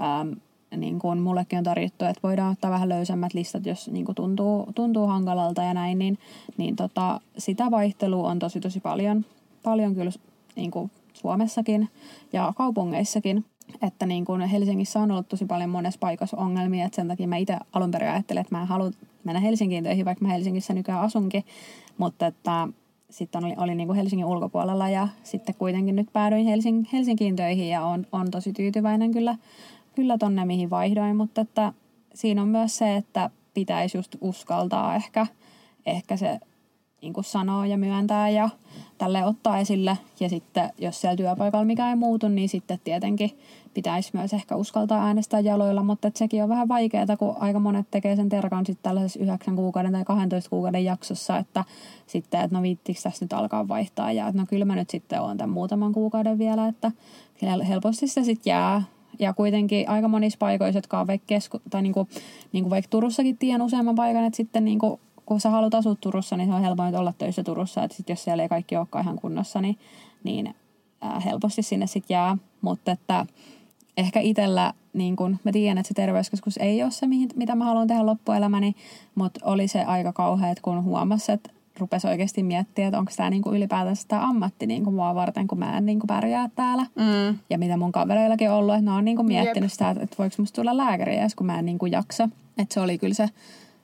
ähm, niin kuin mullekin on tarjottu, että voidaan ottaa vähän löysemmät listat, jos niin kuin tuntuu, tuntuu hankalalta ja näin, niin, niin tota, sitä vaihtelua on tosi tosi paljon, paljon kyllä niin kuin Suomessakin ja kaupungeissakin. Että niin kuin Helsingissä on ollut tosi paljon monessa paikassa ongelmia, että sen takia mä itse alun perin ajattelin, että mä en halua mennä Helsinkiin töihin, vaikka mä Helsingissä nykyään asunkin, mutta että sitten oli, oli niin kuin Helsingin ulkopuolella ja sitten kuitenkin nyt päädyin Helsing, Helsinkiin töihin ja on, on tosi tyytyväinen kyllä, kyllä tonne mihin vaihdoin, mutta että siinä on myös se, että pitäisi just uskaltaa ehkä, ehkä se niin kuin sanoo ja myöntää ja tälle ottaa esille. Ja sitten jos siellä työpaikalla mikä ei muutu, niin sitten tietenkin pitäisi myös ehkä uskaltaa äänestää jaloilla, mutta sekin on vähän vaikeaa, kun aika monet tekee sen terkan sitten tällaisessa 9 kuukauden tai 12 kuukauden jaksossa, että sitten, että no viittikö tässä nyt alkaa vaihtaa ja että no kyllä mä nyt sitten oon tämän muutaman kuukauden vielä, että helposti se sitten jää ja kuitenkin aika monissa paikoissa, jotka on vaikka, kesku, tai niin kuin, niin kuin vaikka Turussakin tiedän useamman paikan, että sitten niin kuin kun sä haluat asua Turussa, niin se on helpoin olla töissä Turussa. Että sit jos siellä ei kaikki olekaan ihan kunnossa, niin, niin ää, helposti sinne sitten jää. Mutta että ehkä itsellä, niin kun mä tiedän, että se terveyskeskus ei ole se, mihin, mitä mä haluan tehdä loppuelämäni, mutta oli se aika kauhea, kun huomasi, että rupesi oikeasti miettimään, että onko tämä niinku ylipäätänsä tämä ammatti niinku mua varten, kun mä en niinku pärjää täällä. Mm. Ja mitä mun kavereillakin on ollut, että ne on niinku miettinyt Jep. sitä, että voiko musta tulla lääkäri kun mä en niinku jaksa. Että se oli kyllä se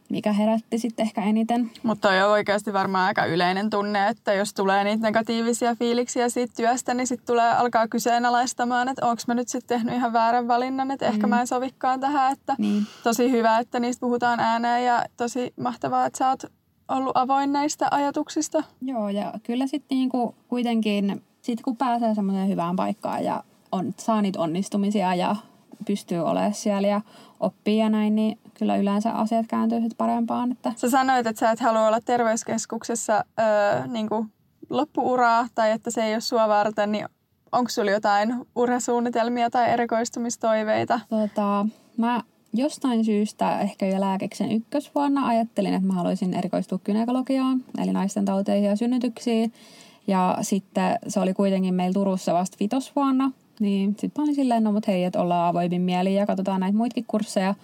mikä herätti sitten ehkä eniten. Mutta on oikeasti varmaan aika yleinen tunne, että jos tulee niitä negatiivisia fiiliksiä siitä työstä, niin sitten tulee alkaa kyseenalaistamaan, että onko mä nyt sitten tehnyt ihan väärän valinnan, että ehkä mm. mä en sovikaan tähän. Että niin. Tosi hyvä, että niistä puhutaan ääneen ja tosi mahtavaa, että sä oot ollut avoin näistä ajatuksista. Joo, ja kyllä sitten niinku kuitenkin, sit kun pääsee semmoiseen hyvään paikkaan ja on, saa niitä onnistumisia ja pystyy olemaan siellä ja oppii ja näin, niin kyllä yleensä asiat kääntyy sitten parempaan. Että. Sä sanoit, että sä et halua olla terveyskeskuksessa öö, niin kuin loppuuraa tai että se ei ole sua varten, niin onko sulla jotain urasuunnitelmia tai erikoistumistoiveita? Tota, mä jostain syystä ehkä jo lääkeksen ykkösvuonna ajattelin, että mä haluaisin erikoistua kynekologiaan, eli naisten tauteihin ja synnytyksiin. Ja sitten se oli kuitenkin meillä Turussa vasta vitosvuonna, niin sitten mä olin silleen, no mut hei, että ollaan avoimin mieli ja katsotaan näitä muitakin kursseja.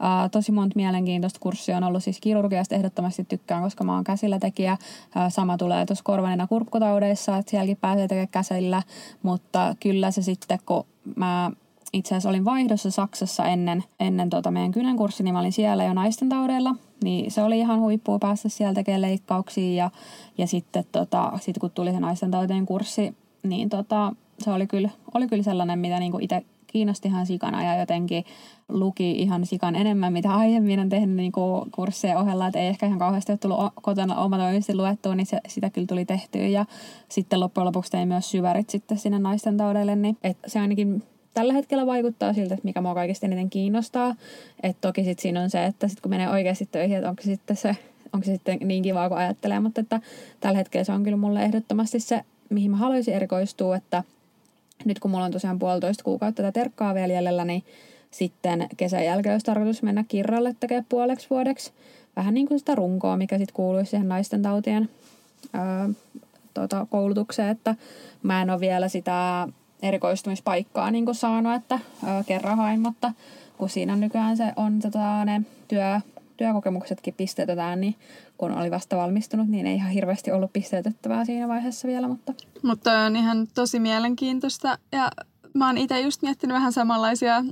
Uh, tosi monta mielenkiintoista kurssia on ollut siis kirurgiasta ehdottomasti tykkään, koska mä oon käsillä tekijä. Uh, sama tulee tuossa korvanena kurkkutaudeissa, että sielläkin pääsee tekemään käsillä. Mutta kyllä se sitten, kun mä itse asiassa olin vaihdossa Saksassa ennen, ennen tota meidän kynän kurssi, niin mä olin siellä jo naisten taudeilla. Niin se oli ihan huippua päästä siellä tekemään leikkauksia ja, ja sitten tota, sit kun tuli se naisten tauteen kurssi, niin tota, se oli kyllä, oli kyllä sellainen, mitä niinku itse kiinnosti ihan sikana ja jotenkin luki ihan sikan enemmän, mitä aiemmin on tehnyt niin kuin kursseja ohella, että ei ehkä ihan kauheasti ole tullut kotona omatoimisesti luettua, niin se, sitä kyllä tuli tehtyä. Ja sitten loppujen lopuksi tein myös syvärit sitten sinne naisten taudelle, niin et se ainakin tällä hetkellä vaikuttaa siltä, että mikä mua kaikista eniten kiinnostaa. Että toki sitten siinä on se, että sit kun menee oikeasti töihin, että onko sitten se onko se sitten niin kivaa kuin ajattelee, mutta että tällä hetkellä se on kyllä mulle ehdottomasti se, mihin mä haluaisin erikoistua, että nyt kun mulla on tosiaan puolitoista kuukautta tätä terkkaa vielä jäljellä, niin sitten kesän jälkeen olisi tarkoitus mennä kirralle tekemään puoleksi vuodeksi. Vähän niin kuin sitä runkoa, mikä sitten kuuluisi siihen naisten tautien ää, tota, koulutukseen, että mä en ole vielä sitä erikoistumispaikkaa niin kuin saanut, että ää, kerran hain, mutta kun siinä nykyään se on tota, ne työ, työkokemuksetkin pisteetetään, niin kun oli vasta valmistunut, niin ei ihan hirveästi ollut pisteetettävää siinä vaiheessa vielä. Mutta, mutta on ihan tosi mielenkiintoista ja mä oon itse just miettinyt vähän samanlaisia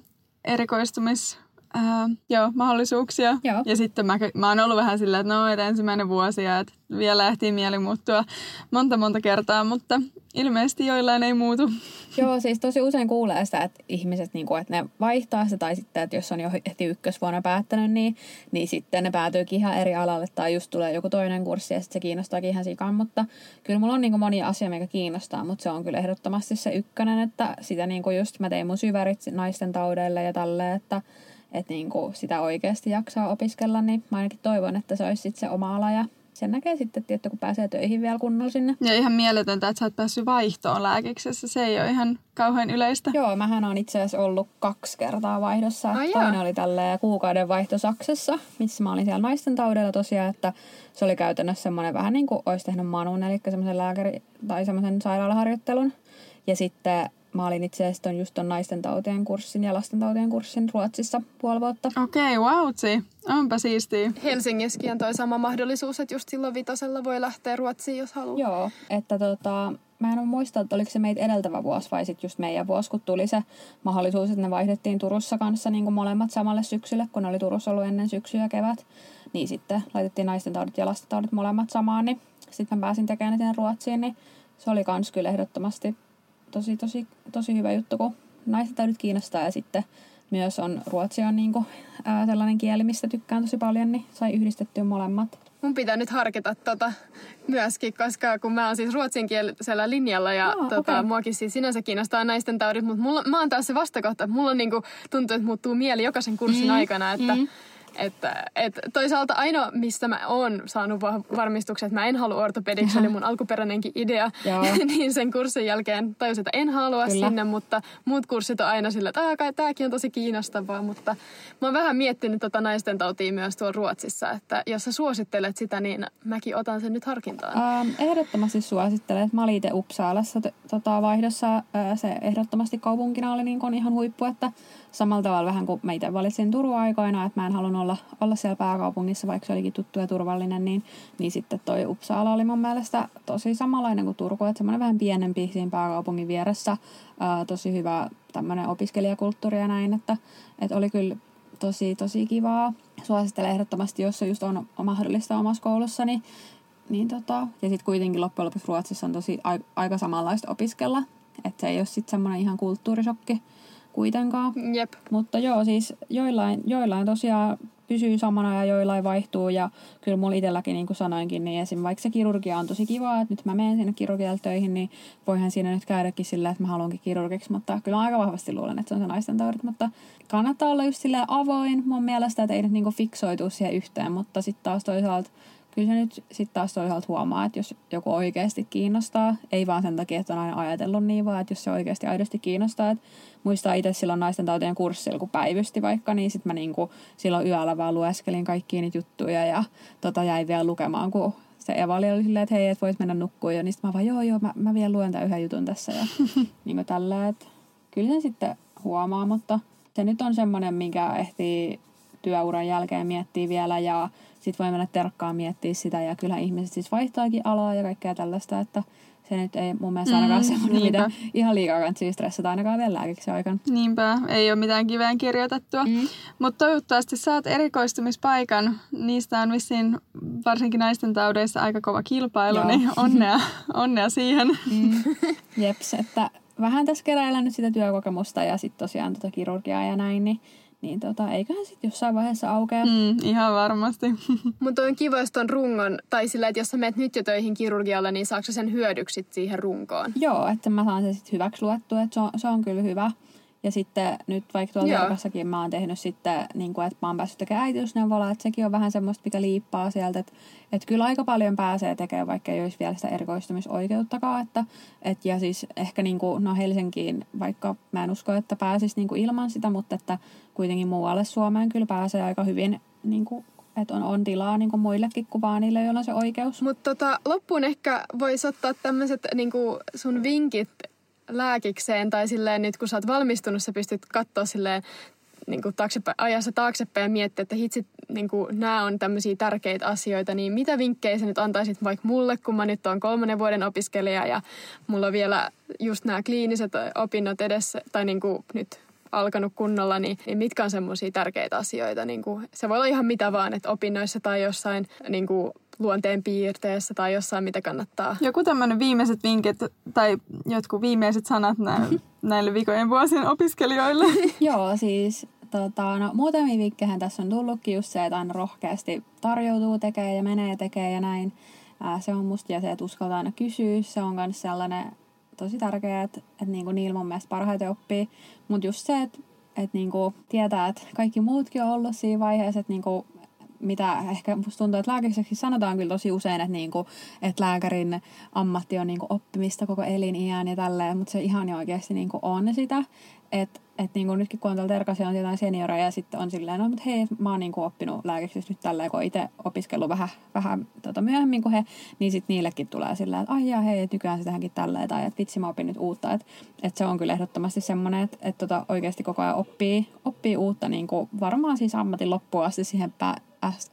erikoistumis ää, joo, mahdollisuuksia. Joo. Ja sitten mä, mä oon ollut vähän sillä, että no, että ensimmäinen vuosi ja että vielä ehtii mieli muuttua monta monta kertaa, mutta ilmeisesti joillain ei muutu. Joo, siis tosi usein kuulee sitä, että ihmiset, niin kuin, että ne vaihtaa sitä, tai sitten, että jos on jo heti ykkösvuonna päättänyt, niin, niin sitten ne päätyykin ihan eri alalle, tai just tulee joku toinen kurssi, ja sitten se kiinnostaakin ihan sikaan, mutta kyllä mulla on niin kuin monia asioita, mikä kiinnostaa, mutta se on kyllä ehdottomasti se ykkönen, että sitä niin kuin just mä tein mun syvärit naisten taudeille ja tälleen, että että niin kuin sitä oikeasti jaksaa opiskella, niin mä ainakin toivon, että se olisi sitten se oma ala ja sen näkee sitten, tietty, kun pääsee töihin vielä kunnolla sinne. Ja ihan mieletöntä, että sä oot päässyt vaihtoon lääkiksessä. Se ei ole ihan kauhean yleistä. Joo, mähän on itse asiassa ollut kaksi kertaa vaihdossa. Ai Toinen jaa. oli tällä kuukauden vaihto Saksassa, missä mä olin siellä naisten taudella tosiaan, että se oli käytännössä semmoinen vähän niin kuin olisi tehnyt Manun, eli semmoisen lääkäri- tai semmoisen sairaalaharjoittelun. Ja sitten mä olin itse asiassa ton just ton naisten tautien kurssin ja lasten tautien kurssin Ruotsissa puoli vuotta. Okei, okay, wautsi. Onpa siistiä. Helsingissäkin on toi sama mahdollisuus, että just silloin vitosella voi lähteä Ruotsiin, jos haluaa. Joo, että tota, mä en ole muista, että oliko se meitä edeltävä vuosi vai sitten just meidän vuosi, kun tuli se mahdollisuus, että ne vaihdettiin Turussa kanssa niin kuin molemmat samalle syksylle, kun ne oli Turussa ollut ennen syksyä ja kevät. Niin sitten laitettiin naisten taudit ja lasten taudit molemmat samaan, niin sitten mä pääsin tekemään ne Ruotsiin, niin se oli kans kyllä ehdottomasti tosi, tosi, tosi hyvä juttu, kun naisten taudit kiinnostaa ja sitten myös on Ruotsi on niin kuin, ää, sellainen kieli, mistä tykkään tosi paljon, niin sai yhdistettyä molemmat. Mun pitää nyt harkita tota myöskin, koska kun mä oon siis ruotsinkielisellä linjalla ja Aa, tota, okei. muakin siis sinänsä kiinnostaa naisten taudit, mutta mulla, mä oon taas se vastakohta, että mulla on niinku, tuntuu, että muuttuu mieli jokaisen kurssin Mm, aikana, että mm. Että, että toisaalta ainoa, mistä mä oon saanut va- varmistuksen, että mä en halua ortopediksi, oli mun alkuperäinenkin idea, niin sen kurssin jälkeen tajusin, että en halua Kyllä. sinne, mutta muut kurssit on aina sillä, että "Aa, kai tääkin on tosi kiinnostavaa, mutta mä oon vähän miettinyt tota naisten tautia myös tuolla Ruotsissa, että jos sä suosittelet sitä, niin mäkin otan sen nyt harkintaan. Ähm, ehdottomasti suosittelen, että mä olin itse Uppsalassa t- tota, vaihdossa. Ää, se ehdottomasti kaupunkina oli niin ihan huippu, että samalla tavalla vähän kuin mä itse valitsin Turun aikoina, että mä en halunnut olla, olla siellä pääkaupungissa, vaikka se olikin tuttu ja turvallinen, niin, niin sitten toi Uppsala oli mun mielestä tosi samanlainen kuin Turku, että semmoinen vähän pienempi siinä pääkaupungin vieressä, ää, tosi hyvä tämmöinen opiskelijakulttuuri ja näin, että, että oli kyllä tosi, tosi kivaa. Suosittelen ehdottomasti, jos se just on mahdollista omassa koulussa, niin niin tota, ja sitten kuitenkin loppujen lopuksi Ruotsissa on tosi ai- aika samanlaista opiskella. Että se ei ole sitten semmoinen ihan kulttuurisokki kuitenkaan. Jep. Mutta joo, siis joillain, joillain tosiaan pysyy samana ja joillain vaihtuu. Ja kyllä mulla itselläkin, niin kuin sanoinkin, niin esim. vaikka se kirurgia on tosi kivaa, että nyt mä menen sinne kirurgialle töihin, niin voihan siinä nyt käydäkin sillä, että mä haluankin kirurgiksi. Mutta kyllä aika vahvasti luulen, että se on se naisten taudit. Mutta kannattaa olla just silleen avoin mun mielestä, että ei nyt niinku fiksoitu siihen yhteen. Mutta sitten taas toisaalta kyllä se nyt sitten taas toisaalta huomaa, että jos joku oikeasti kiinnostaa, ei vaan sen takia, että on aina ajatellut niin, vaan että jos se oikeasti aidosti kiinnostaa, että muistaa itse silloin naisten tautien kurssilla, kun päivysti vaikka, niin sitten mä niinku silloin yöllä vaan lueskelin kaikkia niitä juttuja ja tota jäin vielä lukemaan, kun se Evali oli silleen, että hei, et voit mennä nukkuun jo, niin sitten mä vaan, joo, joo, mä, mä vielä luen tämän yhden jutun tässä. Ja niin kuin tällä, että kyllä sen sitten huomaa, mutta se nyt on semmoinen, minkä ehtii työuran jälkeen miettiä vielä ja sitten voi mennä terkkaan miettiä sitä ja kyllä ihmiset siis vaihtaakin alaa ja kaikkea tällaista, että se nyt ei mun mielestä ainakaan Mm, mm, semmoinen, niinpä. mitä ihan liikaa kantsii stressata ainakaan vielä lääkiksi aikana. Niinpä, ei ole mitään kiveen kirjoitettua. Mm. Mutta toivottavasti saat erikoistumispaikan. Niistä on vissiin varsinkin naisten taudeissa aika kova kilpailu, Joo. niin onnea, onnea siihen. Mm. Jeps, että vähän tässä keräillä nyt sitä työkokemusta ja sitten tosiaan tota kirurgiaa ja näin, niin, niin tota, eiköhän sitten jossain vaiheessa aukea. Mm. Ihan varmasti. Mutta on kiva, jos ton rungon, tai sillä, että jos sä menet nyt jo töihin kirurgialle, niin saako sen hyödyksi siihen runkoon? Joo, että mä saan sen sitten hyväksi luettua, että se on, se on kyllä hyvä. Ja sitten nyt vaikka tuolla Joo. verkossakin mä oon tehnyt sitten, niin kuin, että mä oon päässyt tekemään äitiysneuvolaa, että sekin on vähän semmoista, mikä liippaa sieltä, että, että kyllä aika paljon pääsee tekemään, vaikka ei olisi vielä sitä erikoistumisoikeuttakaan, että, et, ja siis ehkä niin kuin, no Helsinkiin, vaikka mä en usko, että pääsisi niin kuin ilman sitä, mutta että kuitenkin muualle Suomeen kyllä pääsee aika hyvin, niin kuin, että on, on tilaa niin kuin muillekin kuin vaan niille, joilla on se oikeus. Mutta tota, loppuun ehkä voisi ottaa tämmöiset niinku sun vinkit lääkikseen, tai silleen nyt kun sä oot valmistunut, sä pystyt katsoa silleen niin kuin taaksepäin, ajassa taaksepäin ja miettiä, että hitsit, niin kuin, nämä on tämmöisiä tärkeitä asioita, niin mitä vinkkejä sä nyt antaisit vaikka mulle, kun mä nyt oon kolmannen vuoden opiskelija ja mulla on vielä just nämä kliiniset opinnot edessä, tai niin kuin nyt alkanut kunnolla, niin, niin mitkä on semmoisia tärkeitä asioita? Niin kuin, se voi olla ihan mitä vaan, että opinnoissa tai jossain niin kuin, luonteen piirteessä tai jossain, mitä kannattaa. Joku tämmöinen viimeiset vinkit tai jotkut viimeiset sanat nä- näille vikojen vuosien opiskelijoille. Joo, siis tota, no, muutamia viikkejä tässä on tullutkin just se, että aina rohkeasti tarjoutuu tekee ja menee tekee ja näin. Ää, se on musta ja se, että uskaltaa aina kysyä, se on myös sellainen tosi tärkeää, että, että niinku niillä mun mielestä parhaiten oppii. Mutta just se, että, että niinku tietää, että kaikki muutkin on ollut siinä vaiheessa, että niinku mitä ehkä musta tuntuu, että lääkäriseksi sanotaan kyllä tosi usein, että, niinku, että lääkärin ammatti on niinku oppimista koko eliniän ja tälleen, mutta se ihan oikeasti niinku on sitä, että et niinku nytkin kun on tuolla terkasia on jotain senioreja ja sitten on silleen, no mutta hei, mä oon niinku oppinut lääkiksi nyt tälleen, kun itse opiskellut vähän, vähän tota myöhemmin kuin he, niin sitten niillekin tulee silleen, että ai jaa, hei, että nykyään se tehdäänkin tälleen, tai että vitsi mä opin nyt uutta. Että et se on kyllä ehdottomasti semmoinen, että et tota oikeasti koko ajan oppii, oppii uutta niinku varmaan siis ammatin loppuun asti siihen pää,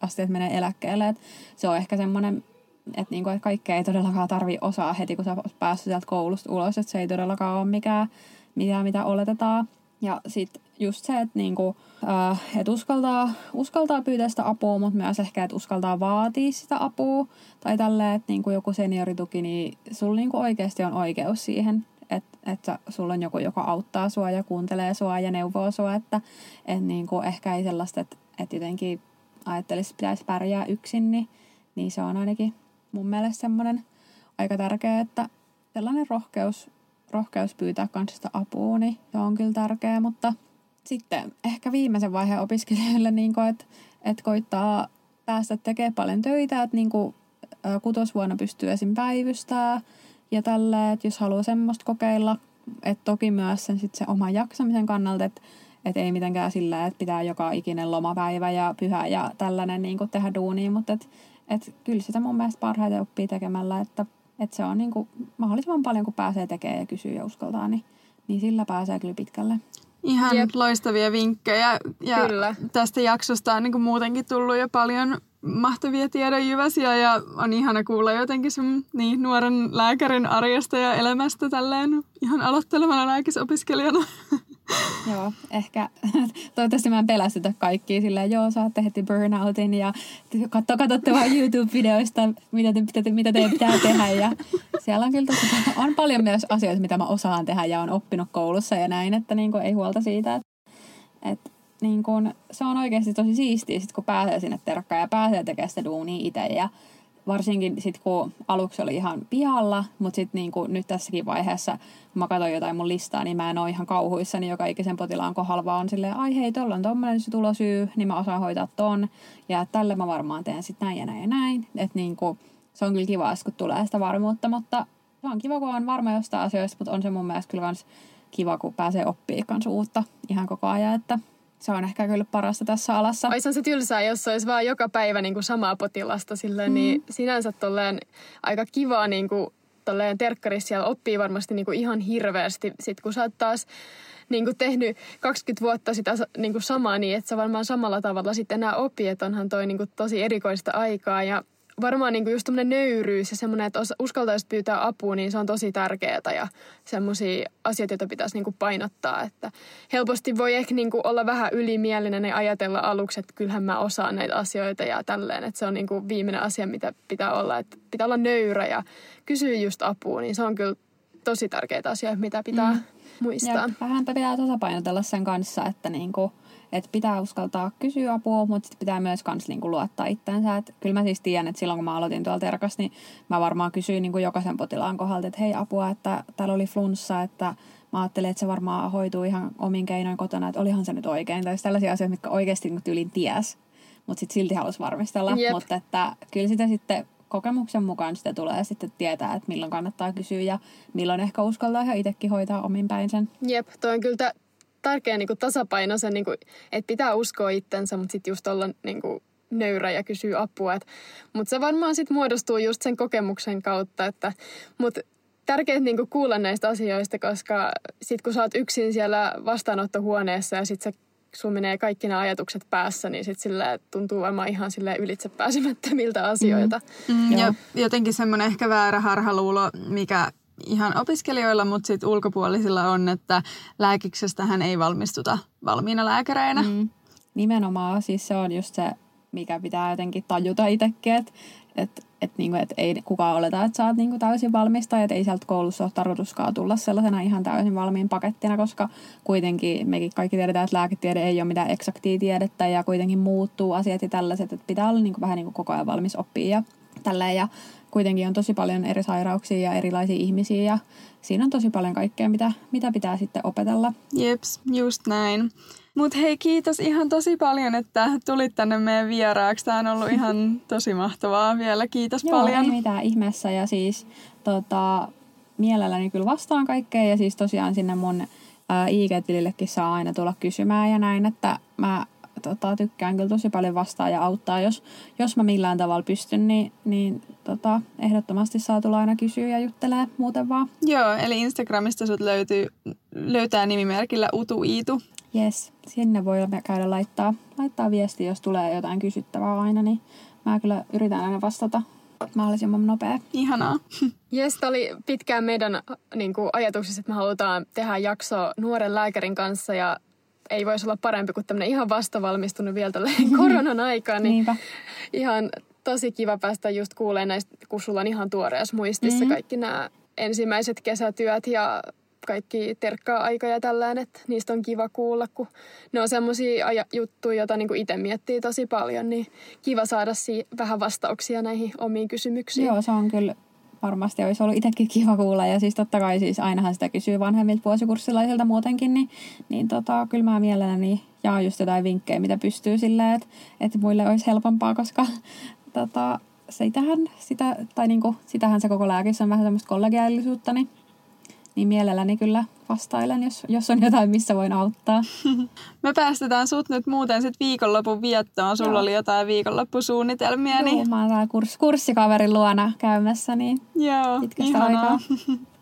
asti, että menee eläkkeelle. Et se on ehkä semmoinen, että, niinku, että kaikkea ei todellakaan tarvi osaa heti, kun sä päässyt sieltä koulusta ulos. Että se ei todellakaan ole mikään, mitä, mitä oletetaan. Ja sitten just se, että niinku, äh, et uskaltaa, uskaltaa pyytää sitä apua, mutta myös ehkä, että uskaltaa vaatia sitä apua. Tai tälleen, että niinku joku seniorituki, niin sulla niinku oikeasti on oikeus siihen. Että et sulla on joku, joka auttaa sua ja kuuntelee sua ja neuvoo sua. Että et niinku ehkä ei sellaista, että et jotenkin ajattelisi, että pitäisi pärjää yksin, niin, niin se on ainakin mun mielestä semmoinen aika tärkeä, että sellainen rohkeus rohkeus pyytää kanssa sitä apua, niin se on kyllä tärkeää, mutta sitten ehkä viimeisen vaiheen opiskelijoille, niin kuin, että, että koittaa päästä tekemään paljon töitä, että niin kuin, kutosvuonna pystyy esim. päivystää ja tälle, että jos haluaa semmoista kokeilla, että toki myös sen, sit se oman jaksamisen kannalta, että että ei mitenkään sillä, että pitää joka ikinen lomapäivä ja pyhä ja tällainen niin kuin tehdä duunia, mutta et, et kyllä sitä mun mielestä parhaiten oppii tekemällä, että että se on niin kuin mahdollisimman paljon, kun pääsee tekemään ja kysyy ja uskaltaa, niin, niin sillä pääsee kyllä pitkälle. Ihan Jep. loistavia vinkkejä. Ja kyllä. tästä jaksosta on niin kuin muutenkin tullut jo paljon mahtavia tiedonjyväsiä ja on ihana kuulla jotenkin sun niin, nuoren lääkärin arjesta ja elämästä tälleen ihan aloittelevana lääkisopiskelijana. joo, ehkä. Toivottavasti mä en pelästytä kaikkia silleen, joo, saatte heti burnoutin ja katso, katsotte vaan YouTube-videoista, mitä, te, mitä, te, mitä teidän pitää tehdä. Ja siellä on kyllä tosi, on paljon myös asioita, mitä mä osaan tehdä ja on oppinut koulussa ja näin, että niin kuin, ei huolta siitä, että, että niin kuin, se on oikeasti tosi siistiä, sit kun pääsee sinne terkkaan ja pääsee tekemään sitä duunia itse ja varsinkin sitten kun aluksi oli ihan pihalla, mutta niin nyt tässäkin vaiheessa, mä katsoin jotain mun listaa, niin mä en ole ihan kauhuissani joka ikisen potilaan kohdalla, vaan silleen, ai hei, tuolla on tommonen tulosyy, niin mä osaan hoitaa ton, ja tälle mä varmaan teen sitten näin ja näin ja näin. Että niin kuin, se on kyllä kiva, kun tulee sitä varmuutta, mutta se on kiva, kun on varma jostain asioista, mutta on se mun mielestä kyllä kans kiva, kun pääsee oppimaan kans uutta ihan koko ajan, että se on ehkä kyllä parasta tässä alassa. Oishan se tylsää, jos olisi vaan joka päivä niin kuin samaa potilasta, silleen, mm. niin sinänsä tolleen aika kivaa niin kuin, tolleen terkkarissa siellä oppii varmasti niin kuin ihan hirveästi. Sitten kun sä oot taas niin kuin tehnyt 20 vuotta sitä niin kuin samaa, niin että sä varmaan samalla tavalla sitten enää oppii, että onhan toi niin kuin tosi erikoista aikaa. Ja varmaan niin kuin just tämmöinen nöyryys ja semmoinen, että uskaltaisi pyytää apua, niin se on tosi tärkeää ja semmoisia asioita, joita pitäisi niin kuin painottaa. Että helposti voi ehkä niin kuin olla vähän ylimielinen ja ajatella aluksi, että kyllähän mä osaan näitä asioita ja tälleen. Että se on niin kuin viimeinen asia, mitä pitää olla. Että pitää olla nöyrä ja kysyä just apua, niin se on kyllä tosi tärkeitä asioita, mitä pitää mm. muistaa. Ja vähän pitää tasapainotella sen kanssa, että niin kuin – että pitää uskaltaa kysyä apua, mutta sitten pitää myös kans niinku luottaa itseensä. Et kyllä mä siis tiedän, että silloin kun mä aloitin tuolla terkas, niin mä varmaan kysyin niinku jokaisen potilaan kohdalta, että hei apua, että täällä oli flunssa, että mä ajattelin, että se varmaan hoituu ihan omin keinoin kotona, että olihan se nyt oikein. Tai tällaisia asioita, mitkä oikeasti niin tyylin ties, mutta sitten silti halusi varmistella. Jep. Mutta että kyllä sitä sitten kokemuksen mukaan sitä tulee sitten tietää, että milloin kannattaa kysyä ja milloin ehkä uskaltaa ihan itsekin hoitaa omin päin sen. Jep, toi on kyllä tärkeä niin kuin tasapaino sen, niin kuin, että pitää uskoa itsensä, mutta sitten just olla niin kuin, nöyrä ja kysyä apua. Mutta se varmaan sitten muodostuu just sen kokemuksen kautta, että mut tärkeää niin kuulla näistä asioista, koska sitten kun sä oot yksin siellä vastaanottohuoneessa ja sitten se sun menee kaikki nämä ajatukset päässä, niin sitten sille tuntuu varmaan ihan sille ylitse pääsemättömiltä asioita. Mm. Mm, ja jotenkin semmoinen ehkä väärä harhaluulo, mikä ihan opiskelijoilla, mutta sitten ulkopuolisilla on, että lääkiksestä ei valmistuta valmiina lääkäreinä. Mm. Nimenomaan, siis se on just se, mikä pitää jotenkin tajuta itsekin, että et, et niinku, et ei kukaan oleta, että sä oot niinku täysin valmista, että ei sieltä koulussa ole tarkoituskaan tulla sellaisena ihan täysin valmiin pakettina, koska kuitenkin mekin kaikki tiedetään, että lääketiede ei ole mitään eksaktia tiedettä ja kuitenkin muuttuu asiat ja tällaiset, että pitää olla niinku vähän niinku koko ajan valmis oppia ja Tälleen ja kuitenkin on tosi paljon eri sairauksia ja erilaisia ihmisiä ja siinä on tosi paljon kaikkea, mitä, mitä pitää sitten opetella. Jeps, just näin. Mutta hei, kiitos ihan tosi paljon, että tulit tänne meidän vieraaksi. Tämä on ollut ihan tosi mahtavaa vielä. Kiitos Joo, paljon. ei mitään ihmeessä ja siis tota, mielelläni kyllä vastaan kaikkeen ja siis tosiaan sinne mun ää, IG-tilillekin saa aina tulla kysymään ja näin, että mä tota, tykkään kyllä tosi paljon vastaa ja auttaa. Jos, jos mä millään tavalla pystyn, niin, niin tota, ehdottomasti saa tulla aina kysyä ja juttelee muuten vaan. Joo, eli Instagramista sut löytyy, löytää nimimerkillä Utu Iitu. Yes, sinne voi käydä laittaa, laittaa viesti, jos tulee jotain kysyttävää aina, niin mä kyllä yritän aina vastata mahdollisimman nopea. Ihanaa. Jes, tämä oli pitkään meidän niin kuin, ajatuksissa, että me halutaan tehdä jakso nuoren lääkärin kanssa ja ei voisi olla parempi kuin tämmöinen ihan vastavalmistunut vielä tällä koronan aikaan. Niin Niinpä. ihan tosi kiva päästä just kuulemaan näistä, kun sulla on ihan tuoreessa muistissa Mhm. kaikki nämä ensimmäiset kesätyöt ja kaikki terkkaa aika ja tällään, että niistä on kiva kuulla, kun ne on semmoisia juttuja, joita niinku itse miettii tosi paljon, niin kiva saada si- vähän vastauksia näihin omiin kysymyksiin. Joo, se on kyllä varmasti olisi ollut itsekin kiva kuulla. Ja siis totta kai siis ainahan sitä kysyy vanhemmilta vuosikurssilaisilta muutenkin, niin, niin tota, kyllä mä mielelläni jaan just jotain vinkkejä, mitä pystyy silleen, että, että muille olisi helpompaa, koska tota, sitähän, sitä, tai niinku, sitähän se koko lääkissä on vähän semmoista kollegiaalisuutta, niin, niin mielelläni kyllä vastailen, jos, jos on jotain, missä voin auttaa. Me päästetään sut nyt muuten sit viikonlopun viettoon. Sulla Joo. oli jotain viikonloppusuunnitelmia, Joo, niin mä oon täällä kurs, kurssikaverin luona käymässä, niin joo, pitkästä ihanaa. aikaa.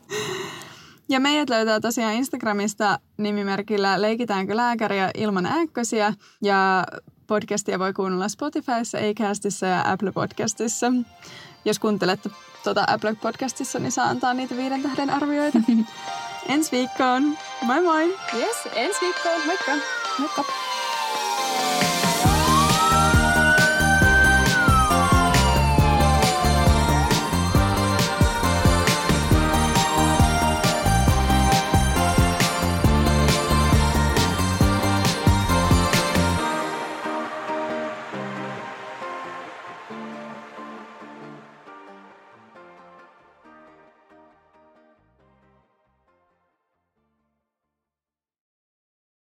Ja meidät löytää tosiaan Instagramista nimimerkillä Leikitäänkö lääkäriä ilman ääkkösiä. Ja podcastia voi kuunnella Spotifyssa, Acastissa ja Apple Podcastissa. Jos kuuntelette tuota Apple Podcastissa, niin saa antaa niitä viiden tähden arvioita. Ensi viikkoon. Moi moi! Yes, ensi viikkoon. Moikka! Moikka!